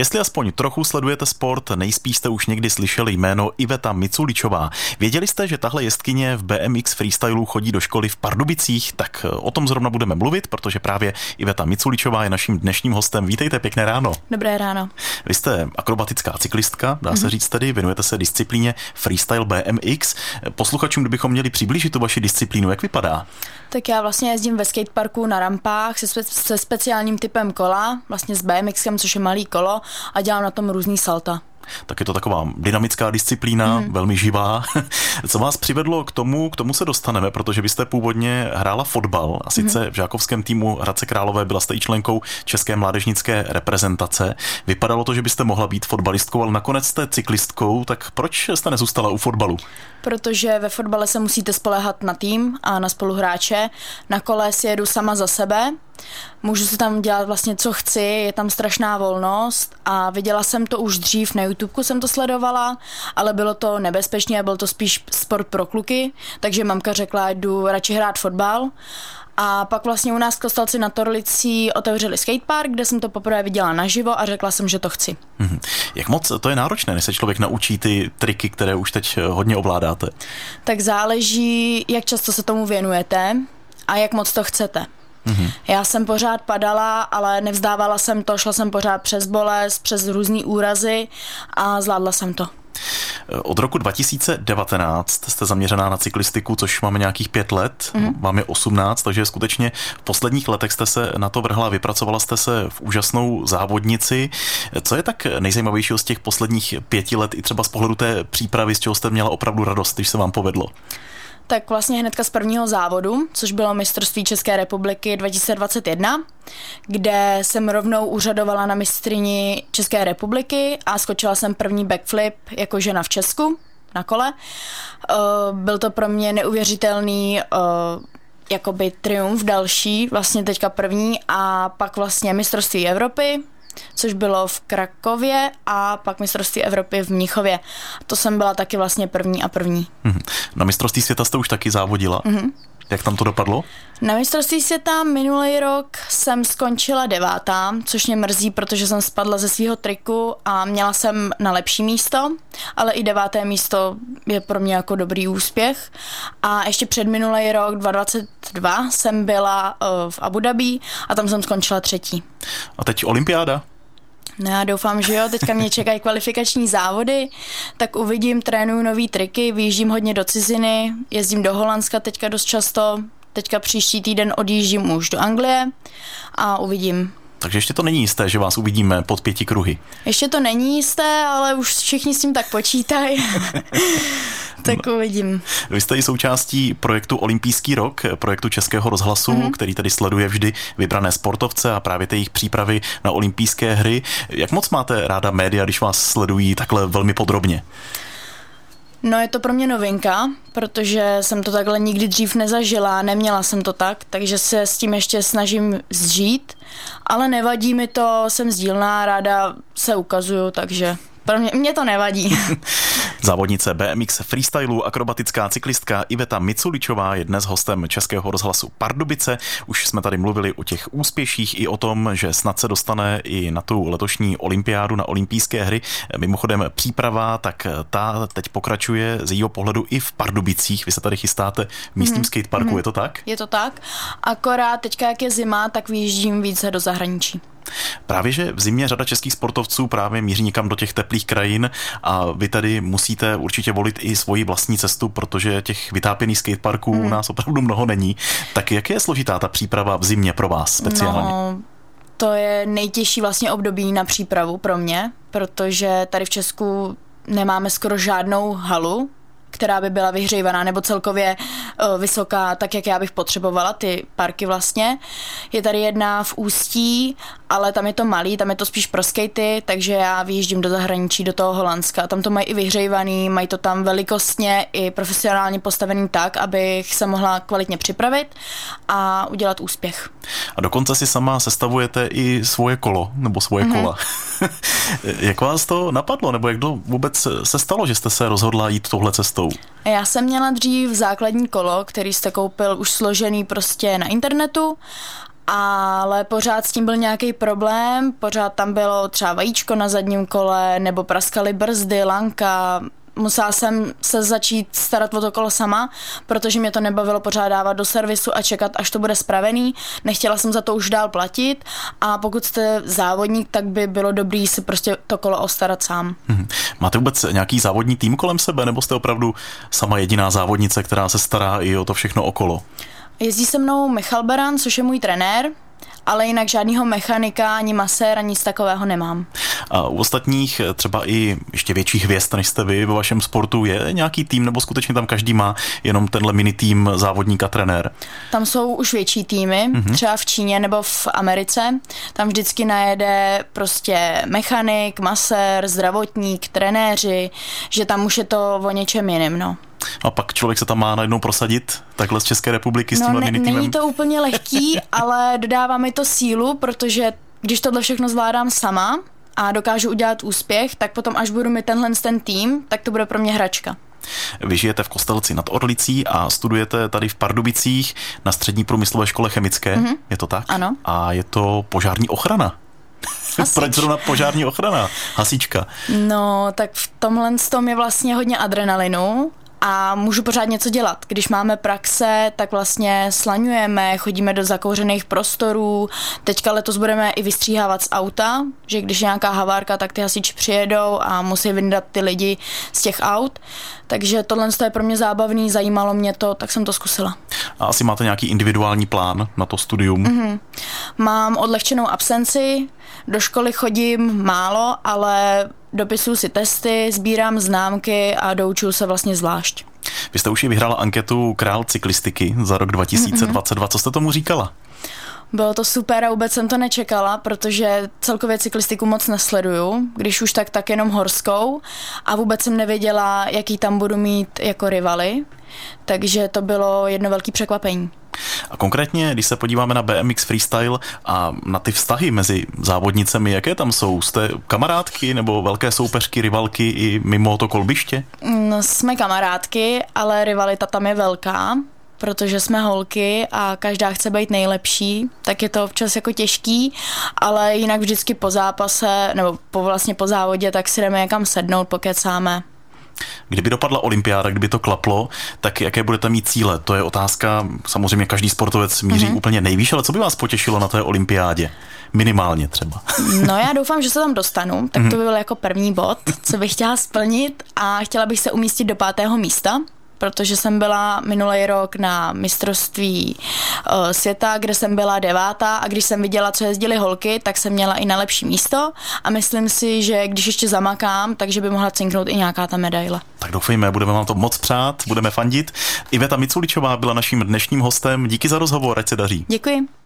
Jestli aspoň trochu sledujete sport, nejspíš jste už někdy slyšeli jméno Iveta Miculičová. Věděli jste, že tahle jestkyně v BMX freestylu chodí do školy v Pardubicích? Tak o tom zrovna budeme mluvit, protože právě Iveta Miculičová je naším dnešním hostem. Vítejte, pěkné ráno. Dobré ráno. Vy jste akrobatická cyklistka, dá se mm-hmm. říct tedy, věnujete se disciplíně freestyle BMX. Posluchačům, kdybychom měli přiblížit tu vaši disciplínu, jak vypadá? Tak já vlastně jezdím ve skateparku na rampách se, spe- se speciálním typem kola, vlastně s BMXem, což je malý kolo a dělám na tom různý salta tak je to taková dynamická disciplína, mm. velmi živá. Co vás přivedlo k tomu, k tomu se dostaneme, protože vy jste původně hrála fotbal a sice mm. v žákovském týmu Hradce Králové byla jste i členkou České mládežnické reprezentace. Vypadalo to, že byste mohla být fotbalistkou, ale nakonec jste cyklistkou, tak proč jste nezůstala u fotbalu? Protože ve fotbale se musíte spolehat na tým a na spoluhráče. Na kole si jedu sama za sebe, Můžu si tam dělat vlastně, co chci, je tam strašná volnost a viděla jsem to už dřív na YouTube, jsem to sledovala, ale bylo to nebezpečné a byl to spíš sport pro kluky, takže mamka řekla, jdu radši hrát fotbal. A pak vlastně u nás Kostelci na Torlicí otevřeli skatepark, kde jsem to poprvé viděla naživo a řekla jsem, že to chci. Mm-hmm. Jak moc to je náročné, než se člověk naučí ty triky, které už teď hodně ovládáte? Tak záleží, jak často se tomu věnujete a jak moc to chcete. Mm-hmm. Já jsem pořád padala, ale nevzdávala jsem to, šla jsem pořád přes bolest, přes různé úrazy a zvládla jsem to. Od roku 2019 jste zaměřená na cyklistiku, což máme nějakých pět let, mm-hmm. máme 18, takže skutečně v posledních letech jste se na to vrhla, vypracovala jste se v úžasnou závodnici. Co je tak nejzajímavějšího z těch posledních pěti let i třeba z pohledu té přípravy, z čeho jste měla opravdu radost, když se vám povedlo? Tak vlastně hnedka z prvního závodu, což bylo mistrovství České republiky 2021, kde jsem rovnou úřadovala na mistrini České republiky a skočila jsem první backflip jako žena v Česku na kole. Uh, byl to pro mě neuvěřitelný uh, jakoby triumf další, vlastně teďka první a pak vlastně mistrovství Evropy, což bylo v Krakově a pak mistrovství Evropy v Mnichově. To jsem byla taky vlastně první a první. Mm-hmm. Na mistrovství světa jste už taky závodila? Mm-hmm. Jak tam to dopadlo? Na mistrovství světa minulý rok jsem skončila devátá, což mě mrzí, protože jsem spadla ze svého triku a měla jsem na lepší místo, ale i deváté místo je pro mě jako dobrý úspěch. A ještě před minulý rok 2022 jsem byla uh, v Abu Dhabi a tam jsem skončila třetí. A teď olympiáda? No já doufám, že jo, teďka mě čekají kvalifikační závody, tak uvidím, trénuju nový triky, vyjíždím hodně do ciziny, jezdím do Holandska teďka dost často, teďka příští týden odjíždím už do Anglie a uvidím. Takže ještě to není jisté, že vás uvidíme pod pěti kruhy. Ještě to není jisté, ale už všichni s tím tak počítají. tak uvidím. Vy jste i součástí projektu Olympijský rok, projektu Českého rozhlasu, mm-hmm. který tady sleduje vždy vybrané sportovce a právě ty jejich přípravy na olympijské hry. Jak moc máte ráda média, když vás sledují takhle velmi podrobně? No je to pro mě novinka, protože jsem to takhle nikdy dřív nezažila, neměla jsem to tak, takže se s tím ještě snažím zžít, ale nevadí mi to, jsem sdílná, ráda se ukazuju, takže pro mě, mě to nevadí. Závodnice BMX freestylu, akrobatická cyklistka Iveta Miculičová je dnes hostem Českého rozhlasu Pardubice. Už jsme tady mluvili o těch úspěších i o tom, že snad se dostane i na tu letošní olympiádu, na olympijské hry. Mimochodem příprava, tak ta teď pokračuje z jejího pohledu i v Pardubicích. Vy se tady chystáte v místním mm-hmm. skateparku, mm-hmm. je to tak? Je to tak. Akorát teďka, jak je zima, tak vyjíždím více do zahraničí. Právě, že v zimě řada českých sportovců právě míří někam do těch teplých krajin a vy tady musíte určitě volit i svoji vlastní cestu, protože těch vytápěných skateparků mm. u nás opravdu mnoho není. Tak jak je složitá ta příprava v zimě pro vás speciálně? No, to je nejtěžší vlastně období na přípravu pro mě, protože tady v Česku nemáme skoro žádnou halu, která by byla vyhřívaná nebo celkově uh, vysoká, tak jak já bych potřebovala, ty parky vlastně. Je tady jedna v Ústí, ale tam je to malý, tam je to spíš pro skatey, takže já vyjíždím do zahraničí, do toho Holandska. Tam to mají i vyhřejvaný, mají to tam velikostně i profesionálně postavený tak, abych se mohla kvalitně připravit a udělat úspěch. A dokonce si sama sestavujete i svoje kolo, nebo svoje mm-hmm. kola. jak vás to napadlo, nebo jak to vůbec se stalo, že jste se rozhodla jít touhle cestou? Já jsem měla dřív základní kolo, který jste koupil už složený prostě na internetu ale pořád s tím byl nějaký problém, pořád tam bylo třeba vajíčko na zadním kole, nebo praskaly brzdy, lanka, musela jsem se začít starat o to kolo sama, protože mě to nebavilo pořád dávat do servisu a čekat, až to bude spravený. Nechtěla jsem za to už dál platit a pokud jste závodník, tak by bylo dobrý si prostě to kolo ostarat sám. Hmm. Máte vůbec nějaký závodní tým kolem sebe, nebo jste opravdu sama jediná závodnice, která se stará i o to všechno okolo? Jezdí se mnou Michal Beran, což je můj trenér, ale jinak žádného mechanika, ani maséra, nic takového nemám. A u ostatních, třeba i ještě větších hvězd, než jste vy ve vašem sportu, je nějaký tým, nebo skutečně tam každý má jenom tenhle mini tým závodník a trenér? Tam jsou už větší týmy, mm-hmm. třeba v Číně nebo v Americe. Tam vždycky najede prostě mechanik, masér, zdravotník, trenéři, že tam už je to o něčem jiném, no. A pak člověk se tam má najednou prosadit takhle z České republiky s no, tímhle ne, Není to úplně lehký, ale dodává mi to sílu, protože když tohle všechno zvládám sama a dokážu udělat úspěch, tak potom až budu mít tenhle ten tým, tak to bude pro mě hračka. Vy žijete v Kostelci nad Orlicí a studujete tady v Pardubicích na střední průmyslové škole chemické, mm-hmm. je to tak? Ano. A je to požární ochrana. Hasič. Proč zrovna požární ochrana? Hasička. No, tak v tomhle tom je vlastně hodně adrenalinu a můžu pořád něco dělat. Když máme praxe, tak vlastně slaňujeme, chodíme do zakouřených prostorů. Teďka letos budeme i vystříhávat z auta, že když je nějaká havárka, tak ty hasiči přijedou a musí vyndat ty lidi z těch aut. Takže tohle je pro mě zábavný, zajímalo mě to, tak jsem to zkusila. A asi máte nějaký individuální plán na to studium? Mm-hmm. Mám odlehčenou absenci, do školy chodím málo, ale dopisuju si testy, sbírám známky a doučuju se vlastně zvlášť. Vy jste už i vyhrála anketu Král cyklistiky za rok 2022. Mm-hmm. Co jste tomu říkala? Bylo to super a vůbec jsem to nečekala, protože celkově cyklistiku moc nesleduju, když už tak, tak jenom horskou a vůbec jsem nevěděla, jaký tam budu mít jako rivaly, takže to bylo jedno velké překvapení. A konkrétně, když se podíváme na BMX Freestyle a na ty vztahy mezi závodnicemi, jaké tam jsou? Jste kamarádky nebo velké soupeřky, rivalky i mimo to kolbiště? No, jsme kamarádky, ale rivalita tam je velká protože jsme holky a každá chce být nejlepší, tak je to občas jako těžký, ale jinak vždycky po zápase, nebo po vlastně po závodě, tak si jdeme někam sednout, pokecáme. Kdyby dopadla olympiáda, kdyby to klaplo, tak jaké budete mít cíle? To je otázka, samozřejmě každý sportovec míří mm-hmm. úplně nejvýš, ale co by vás potěšilo na té olympiádě? Minimálně třeba. No já doufám, že se tam dostanu, tak to mhm. by byl jako první bod, co bych chtěla splnit a chtěla bych se umístit do pátého místa, protože jsem byla minulý rok na mistrovství uh, světa, kde jsem byla devátá a když jsem viděla, co jezdili holky, tak jsem měla i na lepší místo a myslím si, že když ještě zamakám, takže by mohla cinknout i nějaká ta medaile. Tak doufejme, budeme vám to moc přát, budeme fandit. Iveta Miculičová byla naším dnešním hostem. Díky za rozhovor, ať se daří. Děkuji.